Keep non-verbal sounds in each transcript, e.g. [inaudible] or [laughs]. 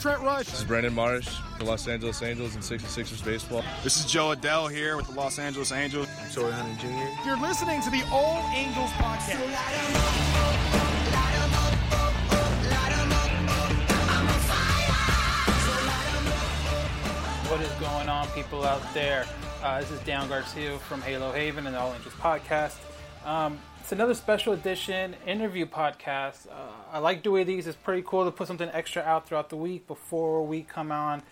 Trent Rush. This is Brandon Marsh for Los Angeles Angels and 66ers baseball. This is Jo Adell here with the Los Angeles Angels. Torii Hunter Jr. You're listening to the All Angels podcast. What is going on, people out there? Uh, this is Dan Garcia from Halo Haven and the All Angels podcast. Um, it's another special edition interview podcast. Uh, I like doing these. It's pretty cool to put something extra out throughout the week before we come on,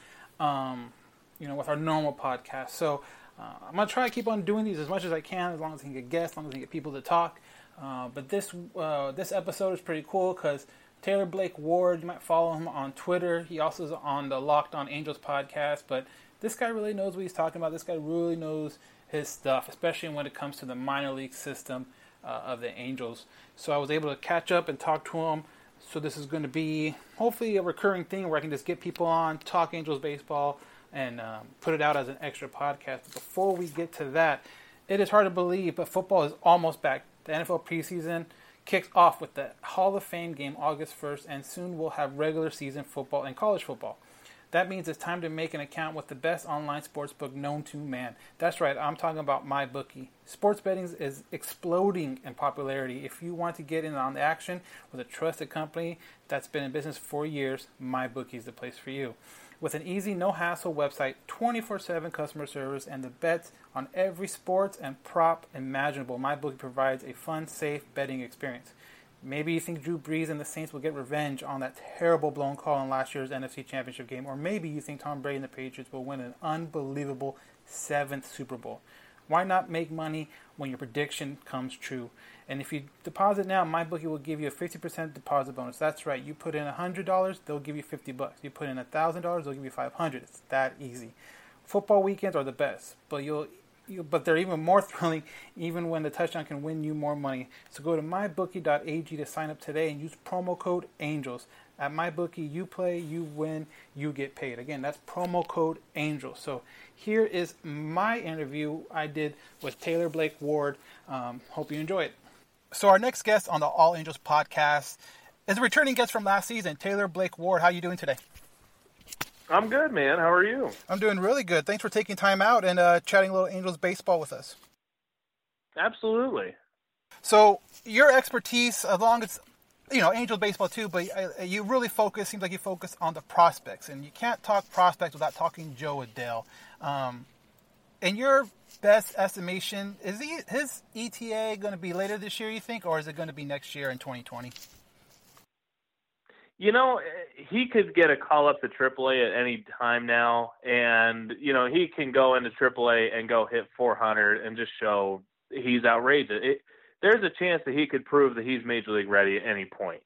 um, you know, with our normal podcast. So uh, I'm gonna try to keep on doing these as much as I can, as long as I can get guests, as long as I can get people to talk. Uh, but this uh, this episode is pretty cool because Taylor Blake Ward, you might follow him on Twitter. He also is on the Locked On Angels podcast. But this guy really knows what he's talking about. This guy really knows his stuff, especially when it comes to the minor league system uh, of the Angels. So I was able to catch up and talk to him. So this is going to be hopefully a recurring thing where I can just get people on, talk Angels baseball, and um, put it out as an extra podcast. But before we get to that, it is hard to believe, but football is almost back. The NFL preseason kicks off with the Hall of Fame game August 1st, and soon we'll have regular season football and college football. That means it's time to make an account with the best online sportsbook known to man. That's right, I'm talking about MyBookie. Sports betting is exploding in popularity. If you want to get in on the action with a trusted company that's been in business for years, MyBookie is the place for you. With an easy, no hassle website, 24 7 customer service, and the bets on every sports and prop imaginable, MyBookie provides a fun, safe betting experience. Maybe you think Drew Brees and the Saints will get revenge on that terrible blown call in last year's NFC Championship game, or maybe you think Tom Brady and the Patriots will win an unbelievable seventh Super Bowl. Why not make money when your prediction comes true? And if you deposit now, MyBookie will give you a 50% deposit bonus. That's right. You put in $100, they'll give you 50 bucks. You put in $1,000, they'll give you 500. It's that easy. Football weekends are the best, but you'll you, but they're even more [laughs] thrilling even when the touchdown can win you more money. So go to mybookie.ag to sign up today and use promo code ANGELS. At MyBookie, you play, you win, you get paid. Again, that's promo code ANGELS. So here is my interview I did with Taylor Blake Ward. Um, hope you enjoy it. So our next guest on the All Angels podcast is a returning guest from last season, Taylor Blake Ward. How are you doing today? I'm good, man. How are you? I'm doing really good. Thanks for taking time out and uh, chatting a little Angels baseball with us. Absolutely. So your expertise, as long as you know Angels baseball too, but uh, you really focus. Seems like you focus on the prospects, and you can't talk prospects without talking Jo Adell. Um, in your best estimation, is he, his ETA going to be later this year? You think, or is it going to be next year in 2020? You know, he could get a call up to AAA at any time now, and you know he can go into AAA and go hit 400 and just show he's outrageous. It, there's a chance that he could prove that he's major league ready at any point.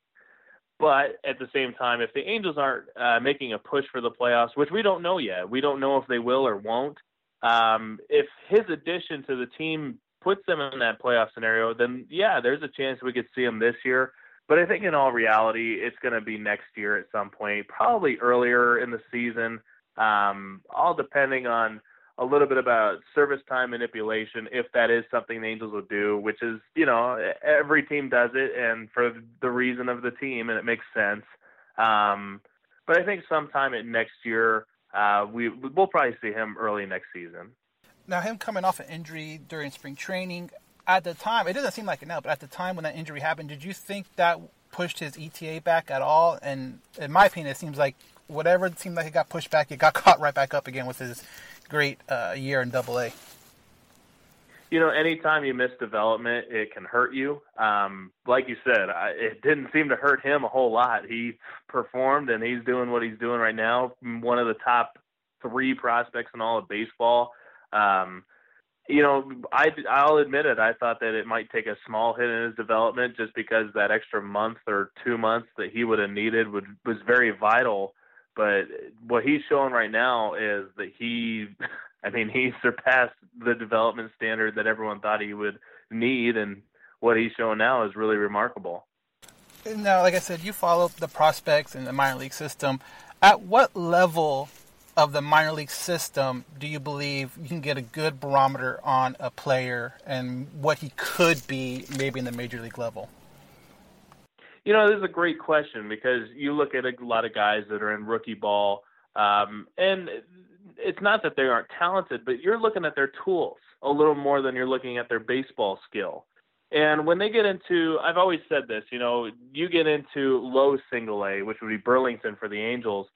But at the same time, if the Angels aren't uh, making a push for the playoffs, which we don't know yet, we don't know if they will or won't. Um, if his addition to the team puts them in that playoff scenario, then yeah, there's a chance we could see him this year. But I think in all reality, it's going to be next year at some point, probably earlier in the season, um, all depending on a little bit about service time manipulation, if that is something the Angels will do, which is, you know, every team does it and for the reason of the team, and it makes sense. Um, but I think sometime at next year, uh, we, we'll probably see him early next season. Now, him coming off an injury during spring training, at the time, it doesn't seem like it now, but at the time when that injury happened, did you think that pushed his ETA back at all? And in my opinion, it seems like whatever it seemed like it got pushed back, it got [laughs] caught right back up again with his great uh, year in Double A. you know, anytime you miss development, it can hurt you. Um, like you said, I, it didn't seem to hurt him a whole lot. He performed, and he's doing what he's doing right now. One of the top three prospects in all of baseball. Um, you know, I I'll admit it. I thought that it might take a small hit in his development just because that extra month or two months that he would have needed would was very vital. But what he's showing right now is that he, [laughs] I mean, he surpassed the development standard that everyone thought he would need, and what he's showing now is really remarkable. Now, like I said, you follow the prospects in the minor league system. At what level of the minor league system do you believe you can get a good barometer on a player and what he could be maybe in the major league level? You know, this is a great question because you look at a lot of guys that are in rookie ball, um, and it's not that they aren't talented, but you're looking at their tools a little more than you're looking at their baseball skill. And when they get into, I've always said this, you know, you get into low single A, which would be Burlington for the Angels.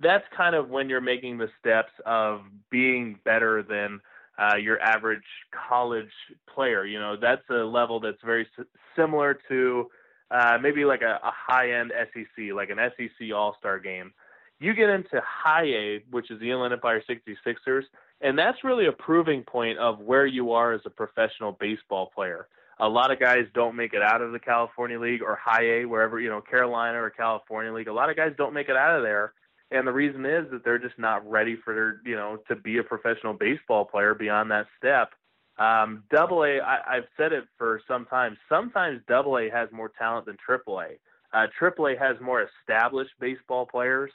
That's kind of when you're making the steps of being better than uh, your average college player. You know, that's a level that's very s- similar to uh, maybe like a, a high-end SEC, like an SEC All-Star game. You get into high A, which is the Inland Empire 66ers, and that's really a proving point of where you are as a professional baseball player. A lot of guys don't make it out of the California League or high A, wherever, you know, Carolina or California League. A lot of guys don't make it out of there. And the reason is that they're just not ready for you know, to be a professional baseball player beyond that step. Um, double A, I, I've said it for some time. Sometimes double A has more talent than triple A. Uh, triple A has more established baseball players,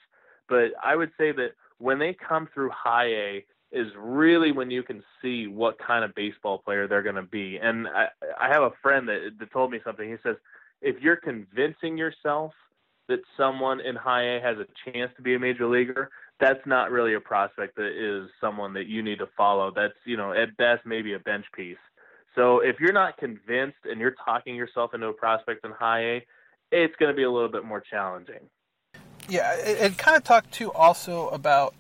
but I would say that when they come through high A is really when you can see what kind of baseball player they're going to be. And I, I have a friend that, that told me something. He says, if you're convincing yourself that someone in high A has a chance to be a major leaguer, that's not really a prospect that is someone that you need to follow. That's, you know, at best maybe a bench piece. So if you're not convinced and you're talking yourself into a prospect in high A, it's going to be a little bit more challenging. Yeah, it, kind of talked too also about,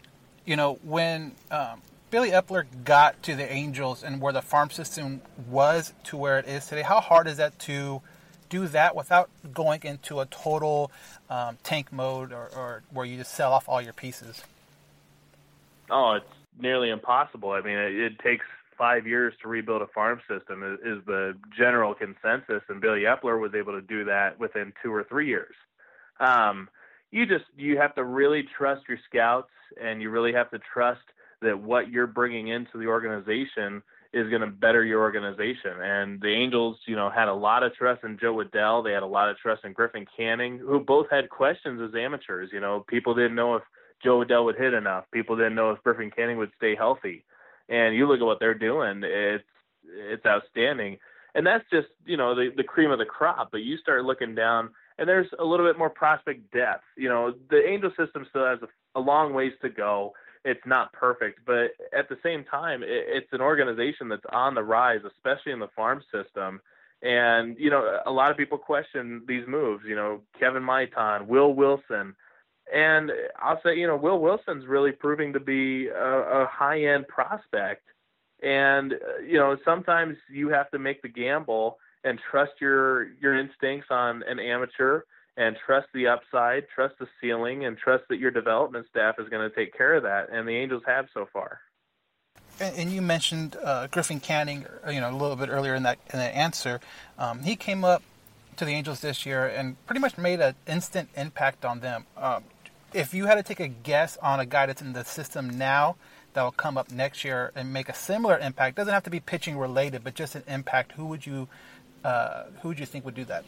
you know, when um, Billy Eppler got to the Angels and where the farm system was to where it is today. How hard is that to do that without going into a total um, tank mode or, or where you just sell off all your pieces? Oh, it's nearly impossible. I mean, it, it takes five years to rebuild a farm system is, is the general consensus, and Billy Eppler was able to do that within two or three years. Um, you just you have to really trust your scouts, and you really have to trust that what you're bringing into the organization is going to better your organization. And the Angels, you know, had a lot of trust in Jo Adell. They had a lot of trust in Griffin Canning, who both had questions as amateurs. You know, people didn't know if Jo Adell would hit enough. People didn't know if Griffin Canning would stay healthy. And you look at what they're doing; it's it's outstanding. And that's just you know the the cream of the crop. But you start looking down, and there's a little bit more prospect depth. You know, the Angel system still has a, a long ways to go. It's not perfect, but at the same time, it, it's an organization that's on the rise, especially in the farm system. And you know, a lot of people question these moves. You know, Kevin Maitan, Will Wilson. And I'll say, you know, Will Wilson's really proving to be a, a high end prospect. And, you know, sometimes you have to make the gamble and trust your, your instincts on an amateur and trust the upside, trust the ceiling, and trust that your development staff is going to take care of that. And the Angels have so far. And, and you mentioned uh, Griffin Canning, you know, a little bit earlier in that in that answer. Um, he came up to the Angels this year and pretty much made an instant impact on them. Um, if you had to take a guess on a guy that's in the system now that will come up next year and make a similar impact, doesn't have to be pitching related, but just an impact. Who would you uh, who would you think would do that?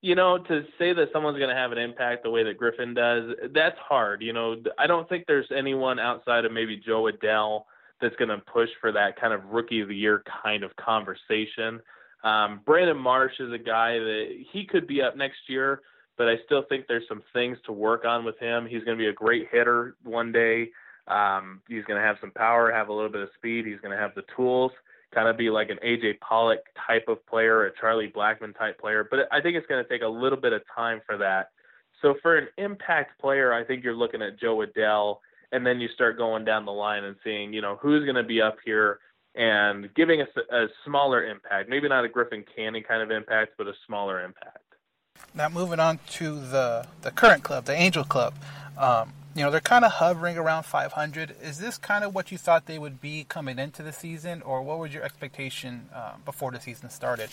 You know, to say that someone's going to have an impact the way that Griffin does, that's hard. You know, I don't think there's anyone outside of maybe Jo Adell that's going to push for that kind of rookie of the year kind of conversation. Um, Brandon Marsh is a guy that he could be up next year, but I still think there's some things to work on with him. He's going to be a great hitter one day. Um, he's going to have some power, have a little bit of speed. He's going to have the tools. Kind of be like an AJ Pollock type of player, a Charlie Blackmon type player. But I think it's going to take a little bit of time for that. So for an impact player, I think you're looking at Jo Adell, and then you start going down the line and seeing, you know, who's going to be up here and giving us a, a smaller impact. Maybe not a Griffin Canning kind of impact, but a smaller impact. Now moving on to the the current club, the Angel Club. Um, you know they're kind of hovering around 500. Is this kind of what you thought they would be coming into the season, or what was your expectation uh, before the season started?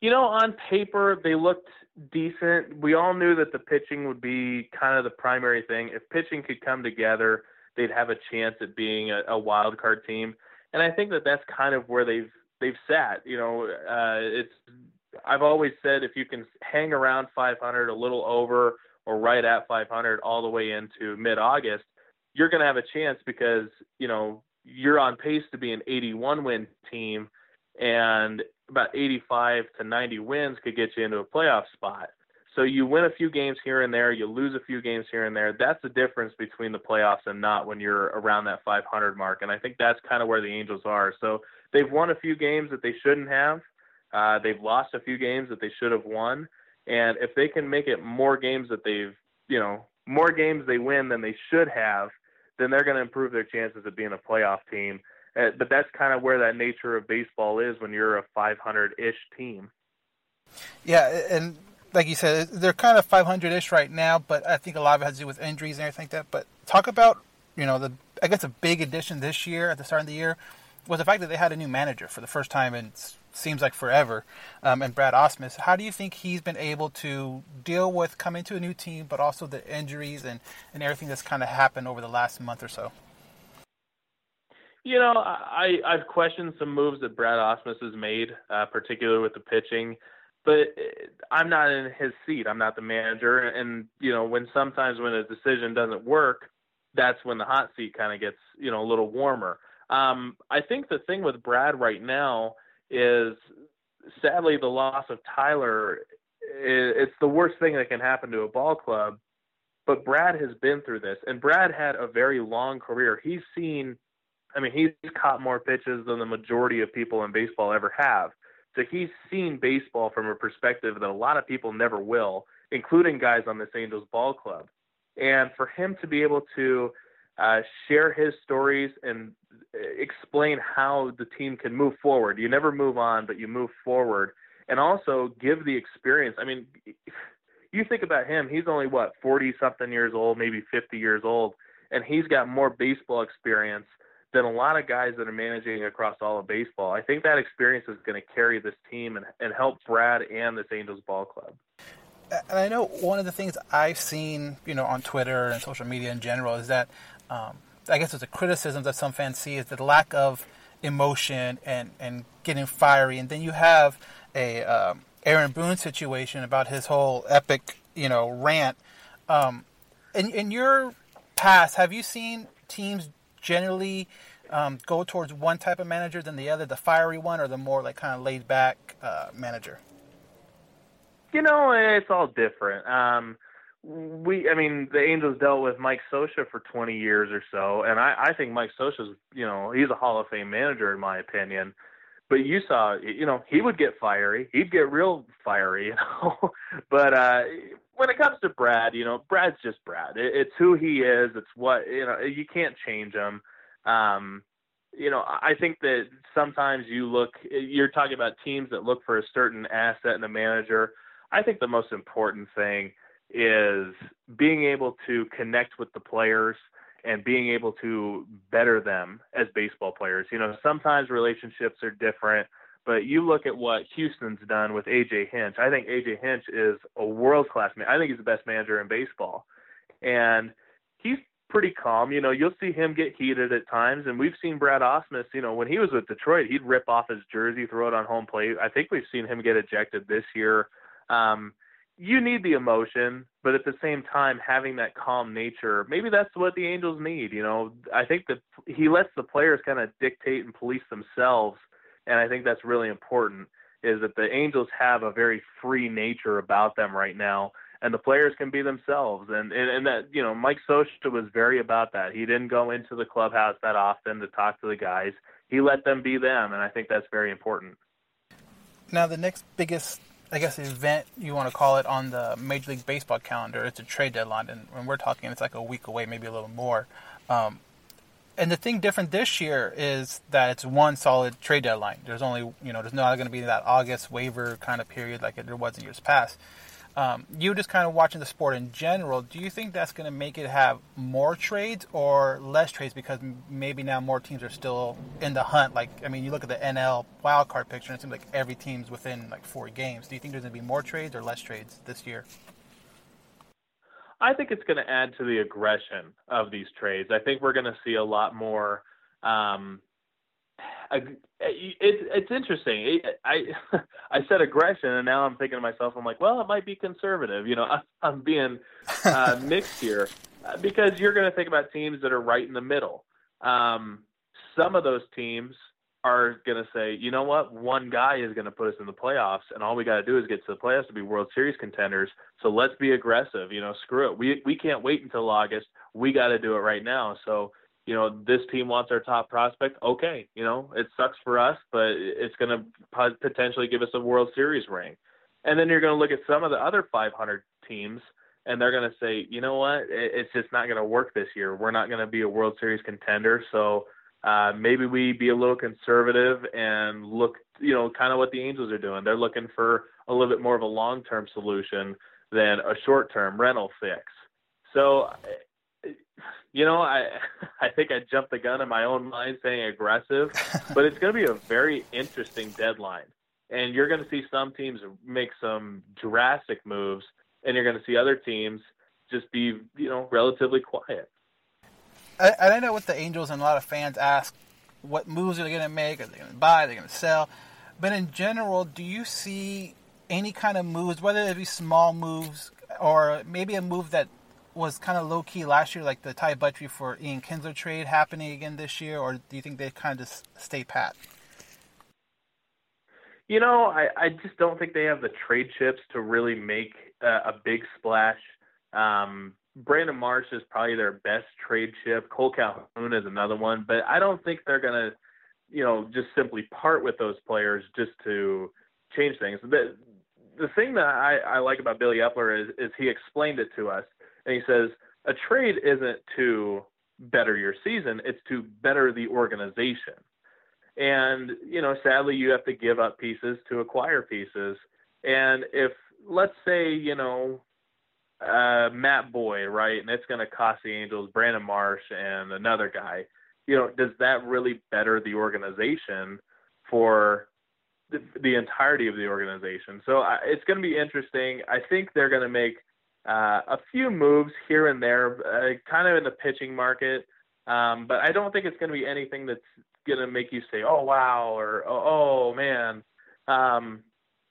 You know, on paper they looked decent. We all knew that the pitching would be kind of the primary thing. If pitching could come together, they'd have a chance at being a, a wild card team. And I think that that's kind of where they've they've sat. You know, uh, it's I've always said if you can hang around 500, a little over or right at 500 all the way into mid-August, you're going to have a chance because you know you're on pace to be an 81 win team, and about 85 to 90 wins could get you into a playoff spot. So you win a few games here and there, you lose a few games here and there. That's the difference between the playoffs and not when you're around that 500 mark. And I think that's kind of where the Angels are. So they've won a few games that they shouldn't have. Uh, they've lost a few games that they should have won. And if they can make it more games that they've, you know, more games they win than they should have, then they're going to improve their chances of being a playoff team. Uh, but that's kind of where that nature of baseball is when you're a 500-ish team. Yeah, and like you said, they're kind of 500-ish right now, but I think a lot of it has to do with injuries and everything like that. But talk about, you know, the I guess a big addition this year at the start of the year was the fact that they had a new manager for the first time in seems like forever, um, and Brad Ausmus. How do you think he's been able to deal with coming to a new team, but also the injuries and, and everything that's kind of happened over the last month or so? You know, I I've questioned some moves that Brad Ausmus has made, uh, particularly with the pitching, but I'm not in his seat. I'm not the manager, and you know, when sometimes when a decision doesn't work, that's when the hot seat kind of gets you know a little warmer. Um, I think the thing with Brad right now is sadly the loss of Tyler. It's the worst thing that can happen to a ball club. But Brad has been through this, and Brad had a very long career. He's seen, I mean, he's caught more pitches than the majority of people in baseball ever have. So he's seen baseball from a perspective that a lot of people never will, including guys on this Angels ball club. And for him to be able to uh, share his stories and explain how the team can move forward. You never move on, but you move forward, and also give the experience. I mean, [laughs] you think about him; he's only what forty something years old, maybe fifty years old, and he's got more baseball experience than a lot of guys that are managing across all of baseball. I think that experience is going to carry this team and, and help Brad and this Angels ball club. And I know one of the things I've seen, you know, on Twitter and social media in general is that um, I guess it's a criticism that some fans see is the lack of emotion and, and getting fiery. And then you have a um, Aaron Boone situation about his whole epic, you know, rant. Um, in, in your past, have you seen teams generally um, go towards one type of manager than the other, the fiery one or the more like kind of laid back uh, manager? You know, it's all different. Um, we, I mean, the Angels dealt with Mike Scioscia for 20 years or so, and I, I think Mike Scioscia's, you know, he's a Hall of Fame manager in my opinion. But you saw, you know, he would get fiery. He'd get real fiery, [laughs] you know. but uh when it comes to Brad, you know, Brad's just Brad. It, it's who he is. It's what you know. You can't change him. Um, you know, I think that sometimes you look. You're talking about teams that look for a certain asset in a manager. I think the most important thing is being able to connect with the players and being able to better them as baseball players. You know, sometimes relationships are different, but you look at what Houston's done with AJ Hinch. I think AJ Hinch is a world class man. I think he's the best manager in baseball. And he's pretty calm. You know, you'll see him get heated at times, and we've seen Brad Ausmus. You know, when he was with Detroit, he'd rip off his jersey, throw it on home plate. I think we've seen him get ejected this year. Um, you need the emotion, but at the same time, having that calm nature, maybe that's what the Angels need. You know, I think that he lets the players kind of dictate and police themselves, and I think that's really important. Is that the Angels have a very free nature about them right now, and the players can be themselves. And and, and that you know, Mike Scioscia was very about that. He didn't go into the clubhouse that often to talk to the guys. he let them be them, and I think that's very important. Now, the next biggest, I guess, the event you want to call it on the Major League Baseball calendar. It's a trade deadline, and when we're talking, it's like a week away, maybe a little more. Um, and the thing different this year is that it's one solid trade deadline. There's only, you know, there's not going to be that August waiver kind of period like there was in years past. Um, you just kind of watching the sport in general. Do you think that's going to make it have more trades or less trades because maybe now more teams are still in the hunt? Like, I mean, you look at the NL wild card picture, and it seems like every team's within like four games. Do you think there's going to be more trades or less trades this year? I think it's going to add to the aggression of these trades. I think we're going to see a lot more. Um, it, it's interesting. I [laughs] I said aggression, and now I'm thinking to myself, I'm like, well, it might be conservative. You know, I, [laughs] I'm being uh, [laughs] mixed here uh, because you're going to think about teams that are right in the middle. Um, some of those teams are going to say, you know what, one guy is going to put us in the playoffs, and all we got to do is get to the playoffs to be World Series contenders. So let's be aggressive. You know, screw it. We we can't wait until August. We got to do it right now. So you know, this team wants our top prospect. Okay, you know, it sucks for us, but it's going to potentially give us a World Series ring. And then you're going to look at some of the other 500 teams, and they're going to say, you know what, it's just not going to work this year. We're not going to be a World Series contender, so uh, maybe we be a little conservative and look, you know, kind of what the Angels are doing. They're looking for a little bit more of a long-term solution than a short-term rental fix. So, you know, I [laughs] I think I jumped the gun in my own mind saying aggressive, [laughs] but it's going to be a very interesting deadline, and you're going to see some teams make some drastic moves, and you're going to see other teams just be, you know, relatively quiet. I, I know with the Angels and a lot of fans ask, what moves are they going to make? Are they going to buy? Are they going to sell? But in general, do you see any kind of moves, whether it be small moves or maybe a move that was kind of low key last year, like the Ty Buttrey for Ian Kinsler trade happening again this year, or do you think they kind of just stay pat? You know, I, I just don't think they have the trade chips to really make uh, a big splash. Um, Brandon Marsh is probably their best trade chip. Kole Calhoun is another one, but I don't think they're gonna, you know, just simply part with those players just to change things. The the thing that I, I like about Billy Eppler is is he explained it to us, and he says a trade isn't to better your season; it's to better the organization. And you know, sadly, you have to give up pieces to acquire pieces. And if let's say you know uh, Matt Boyd, right? And it's going to cost the Angels Brandon Marsh and another guy. You know, does that really better the organization for the, the entirety of the organization? So I, it's going to be interesting. I think they're going to make uh, a few moves here and there, uh, kind of in the pitching market. Um, but I don't think it's going to be anything that's going to make you say, "Oh wow," or "Oh, oh man." Um,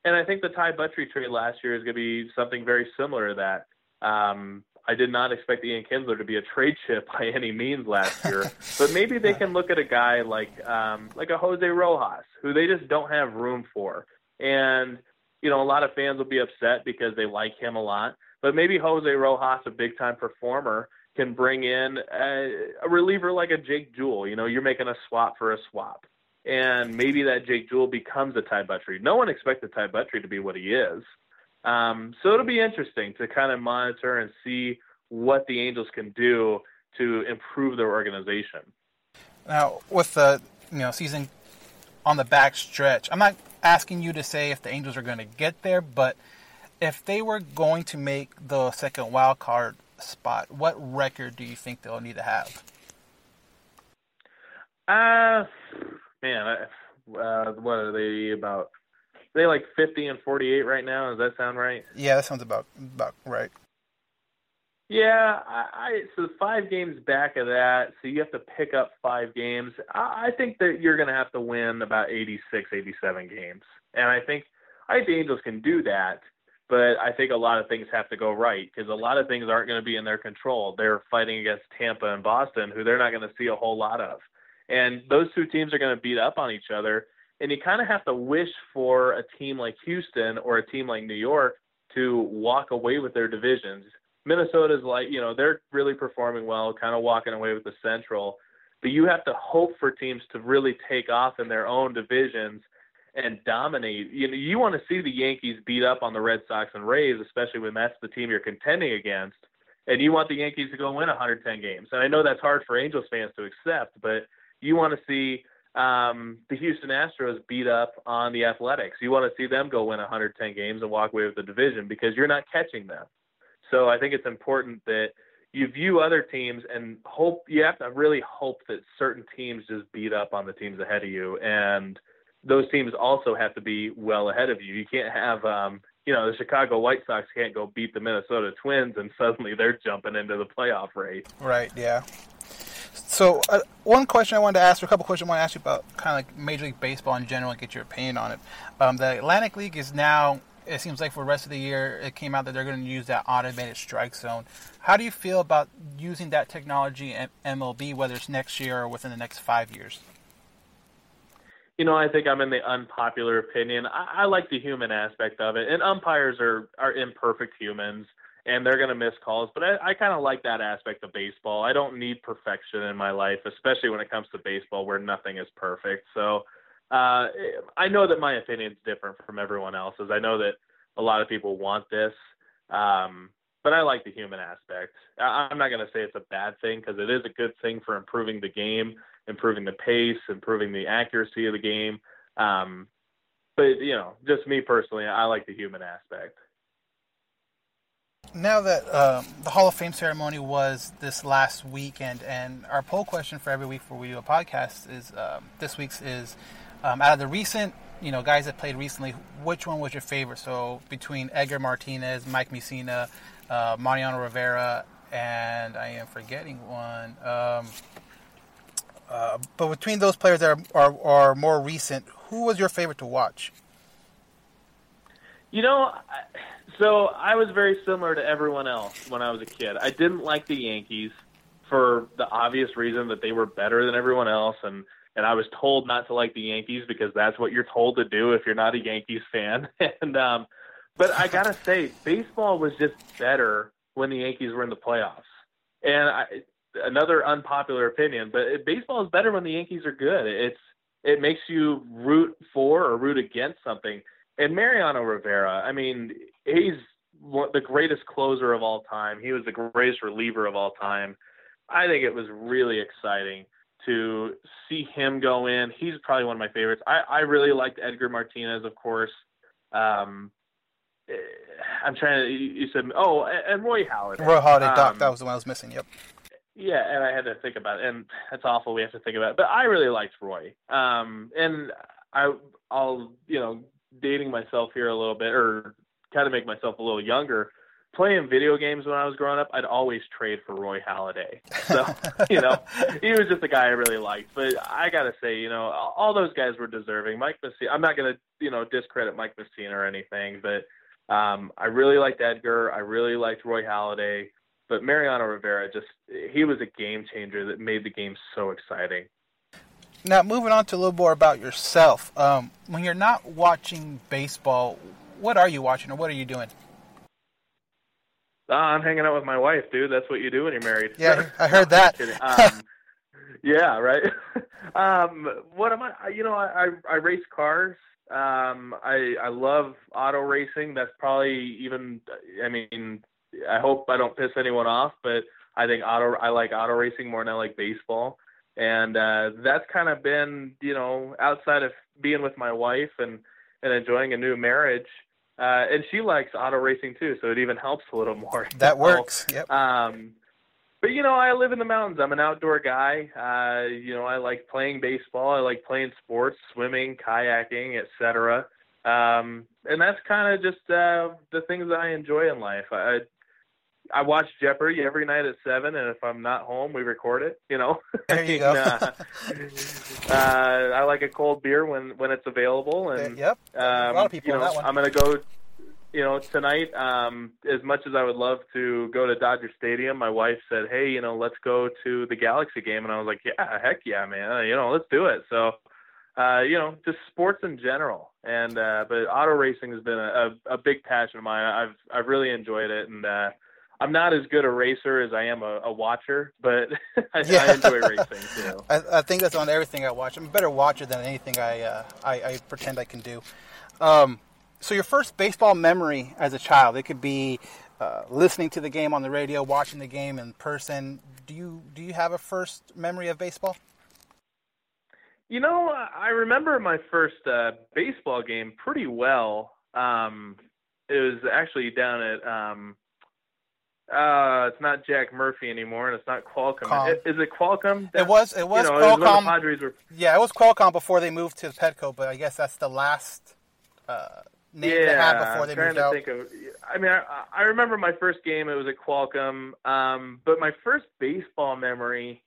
and I think the Ty Buttrey trade last year is going to be something very similar to that. Um, I did not expect Ian Kinsler to be a trade chip by any means last year, [laughs] but maybe they can look at a guy like um, like a Jose Rojas, who they just don't have room for. And you know, a lot of fans will be upset because they like him a lot, but maybe Jose Rojas, a big time performer, can bring in a, a reliever like a Jake Jewell. You know, you're making a swap for a swap. And maybe that Jake Jewell becomes a Ty Buttrey. No one expected Ty Buttrey to be what he is. Um, so it'll be interesting to kind of monitor and see what the Angels can do to improve their organization. Now, with the you know season on the back stretch, I'm not asking you to say if the Angels are going to get there, but if they were going to make the second wild card spot, what record do you think they'll need to have? Uh, man, I, uh, what are they about? Are they like 50 and 48 right now. Does that sound right? Yeah, that sounds about about right. Yeah, I, I so five games back of that, so you have to pick up five games. I, I think that you're going to have to win about 86, 87 games, and I think I think the Angels can do that. But I think a lot of things have to go right because a lot of things aren't going to be in their control. They're fighting against Tampa and Boston, who they're not going to see a whole lot of, and those two teams are going to beat up on each other. And you kind of have to wish for a team like Houston or a team like New York to walk away with their divisions Minnesota's like, you know, they're really performing well, kind of walking away with the Central. but you have to hope for teams to really take off in their own divisions and dominate. You know, you want to see the Yankees beat up on the Red Sox and Rays, especially when that's the team you're contending against. And you want the Yankees to go win 110 games. And I know that's hard for Angels fans to accept, but you want to see um, the Houston Astros beat up on the Athletics. You want to see them go win 110 games and walk away with the division because you're not catching them. So I think it's important that you view other teams and hope you have to really hope that certain teams just beat up on the teams ahead of you and those teams also have to be well ahead of you. You can't have um you know, the Chicago White Sox can't go beat the Minnesota Twins and suddenly they're jumping into the playoff race. Right. Yeah. So uh, one question I wanted to ask, or a couple questions I want to ask you about, kind of like Major League Baseball in general, and get your opinion on it. Um, the Atlantic League is now. It seems like for the rest of the year, it came out that they're going to use that automated strike zone. How do you feel about using that technology in MLB, whether it's next year or within the next five years? You know, I think I'm in the unpopular opinion. I, I like the human aspect of it, and umpires are are imperfect humans, and they're going to miss calls. But I, I kind of like that aspect of baseball. I don't need perfection in my life, especially when it comes to baseball, where nothing is perfect. So uh, I know that my opinion is different from everyone else's. I know that a lot of people want this, um, but I like the human aspect. I, I'm not going to say it's a bad thing because it is a good thing for improving the game improving the pace, improving the accuracy of the game. Um, but you know, just me personally, I like the human aspect. Now that um, the Hall of Fame ceremony was this last weekend, and our poll question for every week for we do a podcast is um, this week's is um, out of the recent you know guys that played recently, which one was your favorite? So between Edgar Martinez, Mike Mussina, uh, Mariano Rivera, and I am forgetting one. Um, uh, but between those players that are, are, are more recent, who was your favorite to watch? You know, so I was very similar to everyone else when I was a kid. I didn't like the Yankees for the obvious reason that they were better than everyone else, and and I was told not to like the Yankees because that's what you're told to do if you're not a Yankees fan. [laughs] and um, but I gotta say, baseball was just better when the Yankees were in the playoffs. And I, another unpopular opinion, but it, baseball is better when the Yankees are good. It's it makes you root for or root against something. And Mariano Rivera, I mean, he's the greatest closer of all time. He was the greatest reliever of all time. I think it was really exciting to see him go in. He's probably one of my favorites. I, I really liked Edgar Martinez, of course. Um, eh, I'm trying to. You said, oh, and Roy Halladay. Roy Halladay, Doc, Um, that was the one I was missing. Yep. Yeah, and I had to think about it, and that's awful. We have to think about it, but I really liked Roy. Um, and I, I'll, you know, dating myself here a little bit, or kind of make myself a little younger. Playing video games when I was growing up, I'd always trade for Roy Halladay. So, [laughs] you know, he was just a guy I really liked. But I gotta say, you know, all those guys were deserving. Mike Mussina, I'm not gonna, you know, discredit Mike Mussina or anything, but um, I really liked Edgar. I really liked Roy Halladay. But Mariano Rivera just he was a game changer that made the game so exciting. Now, moving on to a little more about yourself. Um, when you're not watching baseball, what are you watching or what are you doing? Uh, I'm hanging out with my wife, dude. That's what you do when you're married. Yeah, I heard that. [laughs] Um, yeah, right. [laughs] um, what am I? You know, I, I I race cars. Um, I I love auto racing. That's probably even. I mean, I hope I don't piss anyone off, but I think auto. I like auto racing more than I like baseball, and uh, that's kind of been you know outside of being with my wife and and enjoying a new marriage. Uh, and she likes auto racing too, so it even helps a little more. That So, works. Yep. um, but you know, I live in the mountains. I'm an outdoor guy. Uh, you know, I like playing baseball. I like playing sports, swimming, kayaking, etc. Um, and that's kind of just uh, the things that I enjoy in life. I I watch Jeopardy every night at seven, and if I'm not home, we record it. You know. [laughs] There you go. uh, [laughs] uh, I like a cold beer when when it's available, and yep. um, a lot of people you know, that one. I'm going to go. You know, tonight, um, as much as I would love to go to Dodger Stadium, my wife said, "Hey, you know, let's go to the Galaxy game," and I was like, "Yeah, heck yeah, man! Uh, You know, let's do it." So, uh, you know, just sports in general, and uh, but auto racing has been a, a, a big passion of mine. I've I've really enjoyed it, and uh, I'm not as good a racer as I am a, a watcher, but [laughs] I, Yeah. I enjoy racing too. [laughs] I, I think that's on everything I watch. I'm a better watcher than anything I uh, I, I pretend I can do. Um, so your first baseball memory as a child, it could be uh, listening to the game on the radio, watching the game in person. Do you do you have a first memory of baseball? You know, I remember my first uh, baseball game pretty well. Um, it was actually down at um, uh, it's not Jack Murphy anymore, and it's not Qualcomm. Is it Qualcomm? It was it was you know, Qualcomm. Padres were yeah, it was Qualcomm before they moved to Petco, but I guess that's the last uh, name they had before they trying moved to out. think of. I mean, I, I remember my first game. It was at Qualcomm. Um, but my first baseball memory.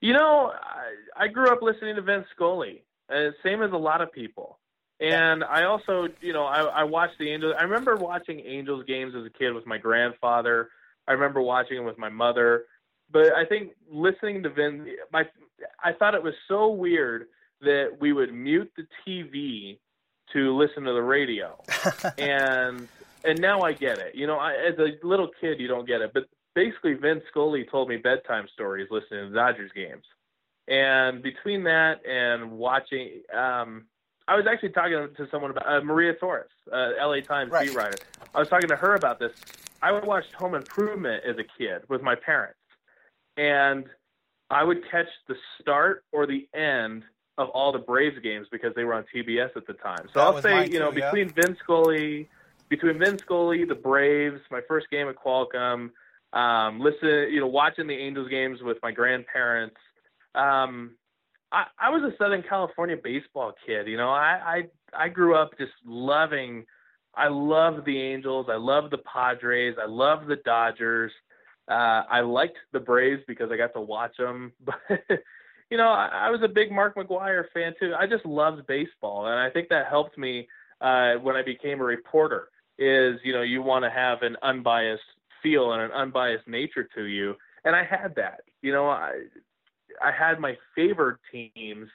You know, I, I grew up listening to Vin Scully, uh, same as a lot of people. And I also, you know, I, I watched the Angels. I remember watching Angels games as a kid with my grandfather. I remember watching them with my mother. But I think listening to Vince, my, I thought it was so weird that we would mute the TV to listen to the radio. [laughs] and and now I get it. You know, I, as a little kid, you don't get it. But basically, Vin Scully told me bedtime stories listening to Dodgers games. And between that and watching, um, I was actually talking to someone about uh, Maria Torres, uh, LA Times Right. beat writer. I was talking to her about this. I watched Home Improvement as a kid with my parents, and I would catch the start or the end of all the Braves games because they were on TBS at the time. So That I'll say, you know, too, yeah. between Vin Scully, between Vin Scully, the Braves, my first game at Qualcomm, um, listen, you know, watching the Angels games with my grandparents. Um, I, I was a Southern California baseball kid. You know, I, I I grew up just loving. I loved the Angels. I loved the Padres. I loved the Dodgers. Uh, I liked the Braves because I got to watch them. [laughs] But you know, I, I was a big Mark McGwire fan too. I just loved baseball, and I think that helped me uh, when I became a reporter. Is you know, you want to have an unbiased feel and an unbiased nature to you, and I had that. You know, I I had my favorite teams,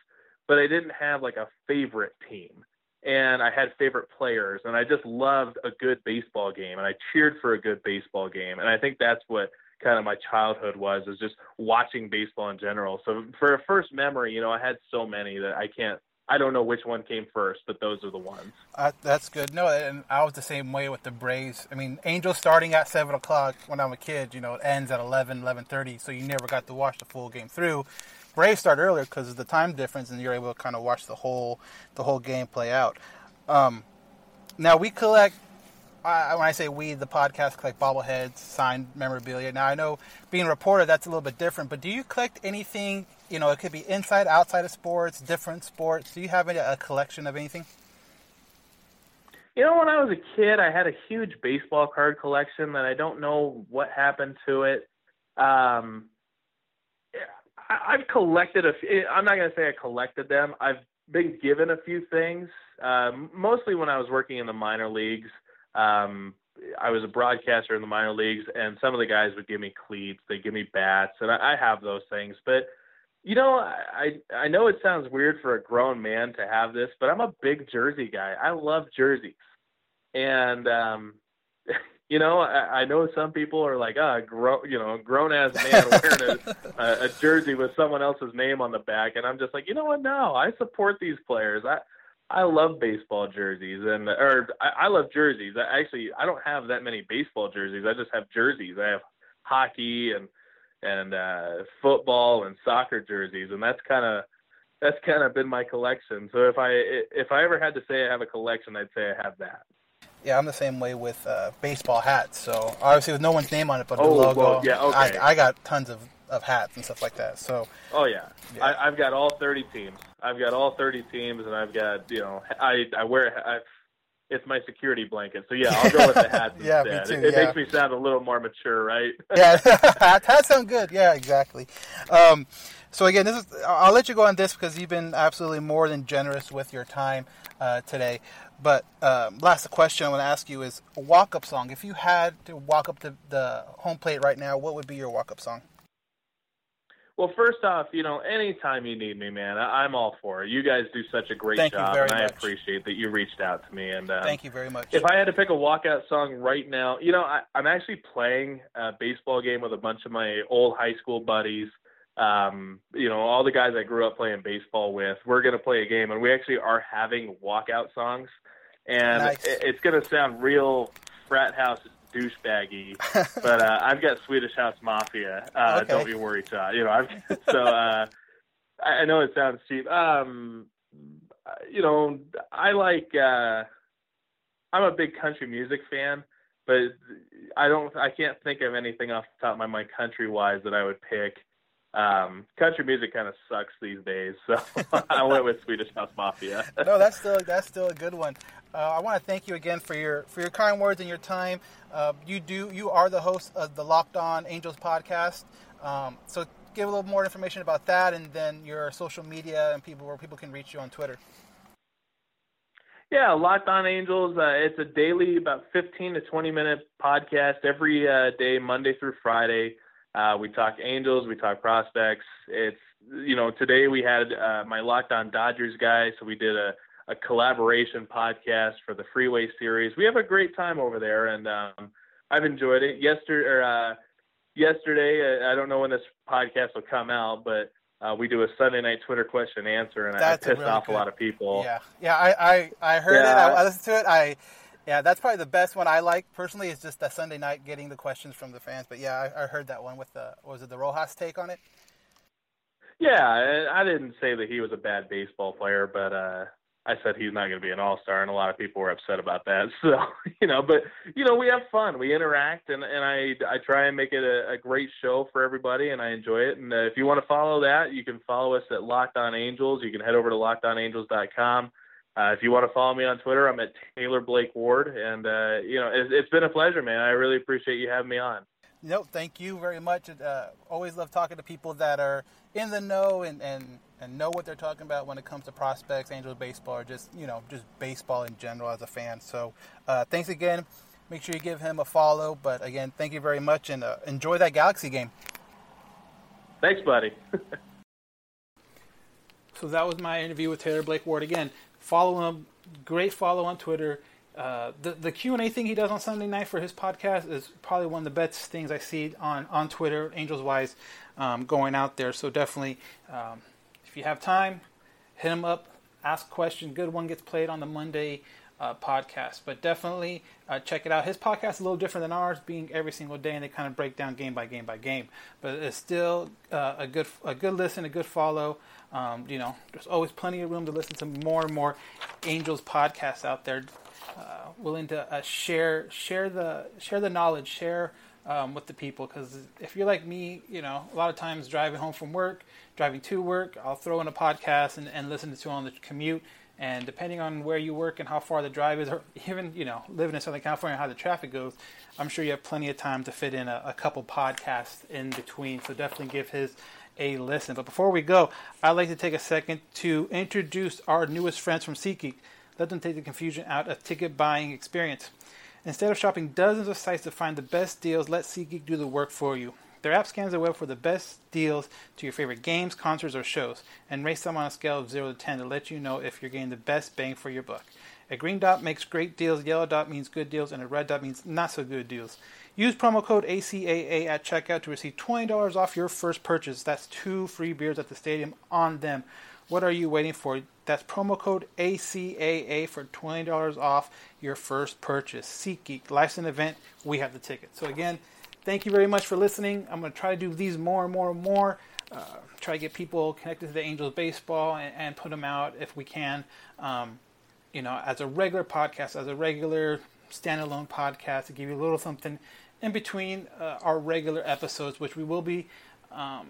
but I didn't have like a favorite team. And I had favorite players, and I just loved a good baseball game, and I cheered for a good baseball game. And I think that's what kind of my childhood was, is just watching baseball in general. So for a first memory, you know, I had so many that I can't, I don't know which one came first, but those are the ones. Uh, that's good. No, and I was the same way with the Braves. I mean, Angels starting at seven o'clock when I'm a kid. You know, it ends at 11, 11.30, so you never got to watch the full game through. Braves start earlier because of the time difference, and you're able to kind of watch the whole the whole game play out. Um, now we collect. I, when I say we, the podcast collect bobbleheads, signed memorabilia. Now I know being a reporter that's a little bit different, but do you collect anything? You know, it could be inside, outside of sports, different sports. Do you have a, a collection of anything? You know, when I was a kid, I had a huge baseball card collection that I don't know what happened to it. Um, I, I've collected a few. I'm not going to say I collected them. I've been given a few things, um, mostly when I was working in the minor leagues. Um, I was a broadcaster in the minor leagues, and some of the guys would give me cleats, they give me bats, and I, I have those things. But you know, I I know it sounds weird for a grown man to have this, but I'm a big jersey guy. I love jerseys, and um, [laughs] you know, I, I know some people are like, ah, grown, you know, grown ass man wearing a, [laughs] a, a jersey with someone else's name on the back, and I'm just like, you know what? No, I support these players. I I love baseball jerseys, and or I, I love jerseys. I actually I don't have that many baseball jerseys. I just have jerseys. I have hockey and and uh, football and soccer jerseys, and that's kind of that's kind of been my collection. So if I if I ever had to say I have a collection, I'd say I have that. Yeah, I'm the same way with uh, baseball hats. So obviously with no one's name on it, but the Oh, logo. well, yeah, okay. I, I got tons of, of hats and stuff like that. So Oh yeah, Yeah. I, I've got all 30 teams. I've got all 30 teams, and I've got you know I I wear I, it's my security blanket. So yeah, I'll go with the [laughs] hats Yeah, me too, it, it yeah. makes me sound a little more mature, right? [laughs] yeah, [laughs] hats sound good. Yeah, exactly. Um, so again, this is I'll let you go on this because you've been absolutely more than generous with your time uh, today. But um, last question I want to ask you is a walk-up song. If you had to walk up to the home plate right now, what would be your walk-up song? Well, first off, you know, anytime you need me, man, I, I'm all for it. You guys do such a great Thank job, and I much. appreciate that you reached out to me. And um, Thank you very much. If I had to pick a walkout song right now, you know, I, I'm actually playing a baseball game with a bunch of my old high school buddies. Um, you know, all the guys I grew up playing baseball with. We're gonna play a game, and we actually are having walkout songs, and Nice. it, it's gonna sound real frat house douchebaggy, [laughs] but uh, I've got Swedish House Mafia. Uh, Okay. Don't be worried, Todd. You know, I've [laughs] so uh, I know it sounds cheap. Um, you know, I like. Uh, I'm a big country music fan, but I don't. I can't think of anything off the top of my mind country wise that I would pick. Um, country music kind of sucks these days, so [laughs] I went with Swedish House Mafia. [laughs] no, that's still that's still a good one. Uh, I want to thank you again for your for your kind words and your time. Uh, you do you are the host of the Locked On Angels podcast. Um, so give a little more information about that, and then your social media and people where people can reach you on Twitter. Yeah, Locked On Angels. Uh, it's a daily, about 15 to 20 minute podcast every uh, day, Monday through Friday. Uh, we talk Angels, we talk prospects. It's you know today we had uh, my Locked On Dodgers guy, so we did a, a collaboration podcast for the Freeway Series. We have a great time over there, and um, I've enjoyed it. Yesterday, or, uh, yesterday, uh, I don't know when this podcast will come out, but uh, we do a Sunday night Twitter question and answer, and I That's a pissed really off good- a lot of people. Yeah, yeah, I I, I heard it. Yeah. I, I listened to it. I yeah, that's probably the best one I like personally. Is just that Sunday night getting the questions from the fans. But yeah, I, I heard that one with the was it the Rojas take on it? Yeah, I didn't say that he was a bad baseball player, but uh I said he's not going to be an all-star, and a lot of people were upset about that. [laughs] So, you know, but you know, we have fun, we interact, and and I I try and make it a, a great show for everybody, and I enjoy it. And uh, if you want to follow that, you can follow us at Locked On Angels. You can head over to lockedonangels.com. Uh, if you want to follow me on Twitter, I'm at Taylor Blake Ward, and uh, you know, it's, it's been a pleasure, man. I really appreciate you having me on. No, thank you very much. Uh, always love talking to people that are in the know and, and, and know what they're talking about when it comes to prospects, Angels baseball, or just you know just baseball in general as a fan. So uh, thanks again. Make sure you give him a follow. But again, thank you very much and uh, enjoy that Galaxy game. Thanks, buddy. [laughs] So that was my interview with Taylor Blake Ward. Again, follow him. Great follow on Twitter. Uh, the the Q and A thing he does on Sunday night for his podcast is probably one of the best things I see on on Twitter, Angels wise, um, going out there. So definitely, um, if you have time, hit him up, ask question. Good one gets played on the Monday uh, podcast, but definitely uh, check it out. His podcast is a little different than ours, being every single day, and they kind of break down game by game by game. But it's still uh, a good a good listen, a good follow. Um, you know, there's always plenty of room to listen to more and more Angels podcasts out there, uh, willing to uh, share share the share the knowledge, share um, with the people. Because if you're like me, you know, a lot of times driving home from work, driving to work, I'll throw in a podcast and, and listen to it on the commute. And depending on where you work and how far the drive is, or even you know living in Southern California, how the traffic goes, I'm sure you have plenty of time to fit in a, a couple podcasts in between. So definitely give his a listen. But before we go, I'd like to take a second to introduce our newest friends from SeatGeek. Let them take the confusion out of ticket buying experience. Instead of shopping dozens of sites to find the best deals, let SeatGeek do the work for you. Their app scans the web for the best deals to your favorite games, concerts, or shows, and rates them on a scale of 0 to 10 to let you know if you're getting the best bang for your buck. A green dot makes great deals, a yellow dot means good deals, and a red dot means not so good deals. Use promo code ACAA at checkout to receive $20 off your first purchase. That's two free beers at the stadium on them. What are you waiting for? That's promo code ACAA for $20 off your first purchase. SeatGeek, life's an event. We have the ticket. So, again, thank you very much for listening. I'm going to try to do these more and more and more. Uh, try to get people connected to the Angels baseball and, and put them out if we can. Um, you know, as a regular podcast, as a regular standalone podcast to give you a little something in between uh, our regular episodes, which we will be, um,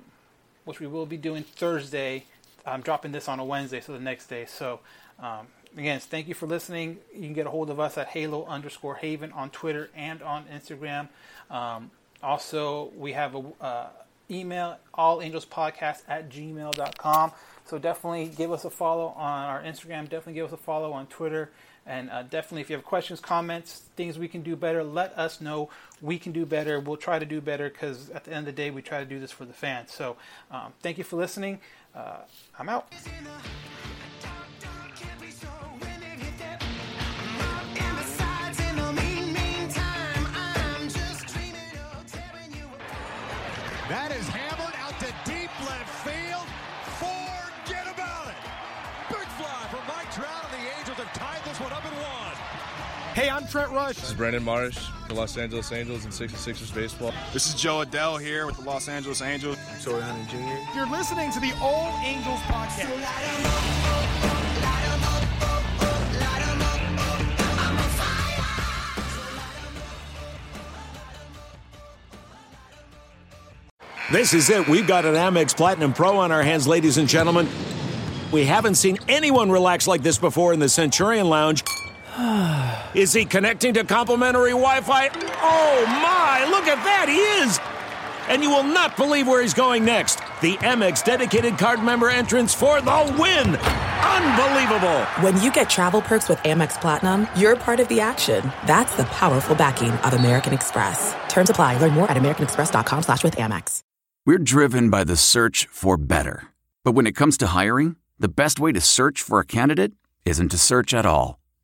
which we will be doing Thursday. I'm dropping this on a Wednesday, so the next day. So, um, again, thank you for listening. You can get a hold of us at Halo underscore Haven on Twitter and on Instagram. Um, also, we have a uh, email allangelspodcast at gmail.com. So definitely give us a follow on our Instagram. Definitely give us a follow on Twitter. And uh, definitely, if you have questions, comments, things we can do better, let us know. We can do better. We'll try to do better because at the end of the day, we try to do this for the fans. So, um, thank you for listening. Uh, I'm out. Hey, I'm Trent Rush. This is Brandon Marsh, the Los Angeles Angels and 66ers baseball. This is Jo Adell here with the Los Angeles Angels. Torii Hunter Jr. You're listening to the All Angels podcast. This is it. We've got an Amex Platinum Pro on our hands, ladies and gentlemen. We haven't seen anyone relax like this before in the Centurion Lounge. [sighs] Is he connecting to complimentary Wi Fi? Oh my, look at that, he is! And you will not believe where he's going next. The Amex dedicated card member entrance for the win! Unbelievable! When you get travel perks with Amex Platinum, you're part of the action. That's the powerful backing of American Express. Terms apply. Learn more at americanexpress.com slash with Amex. We're driven by the search for better. But when it comes to hiring, the best way to search for a candidate isn't to search at all.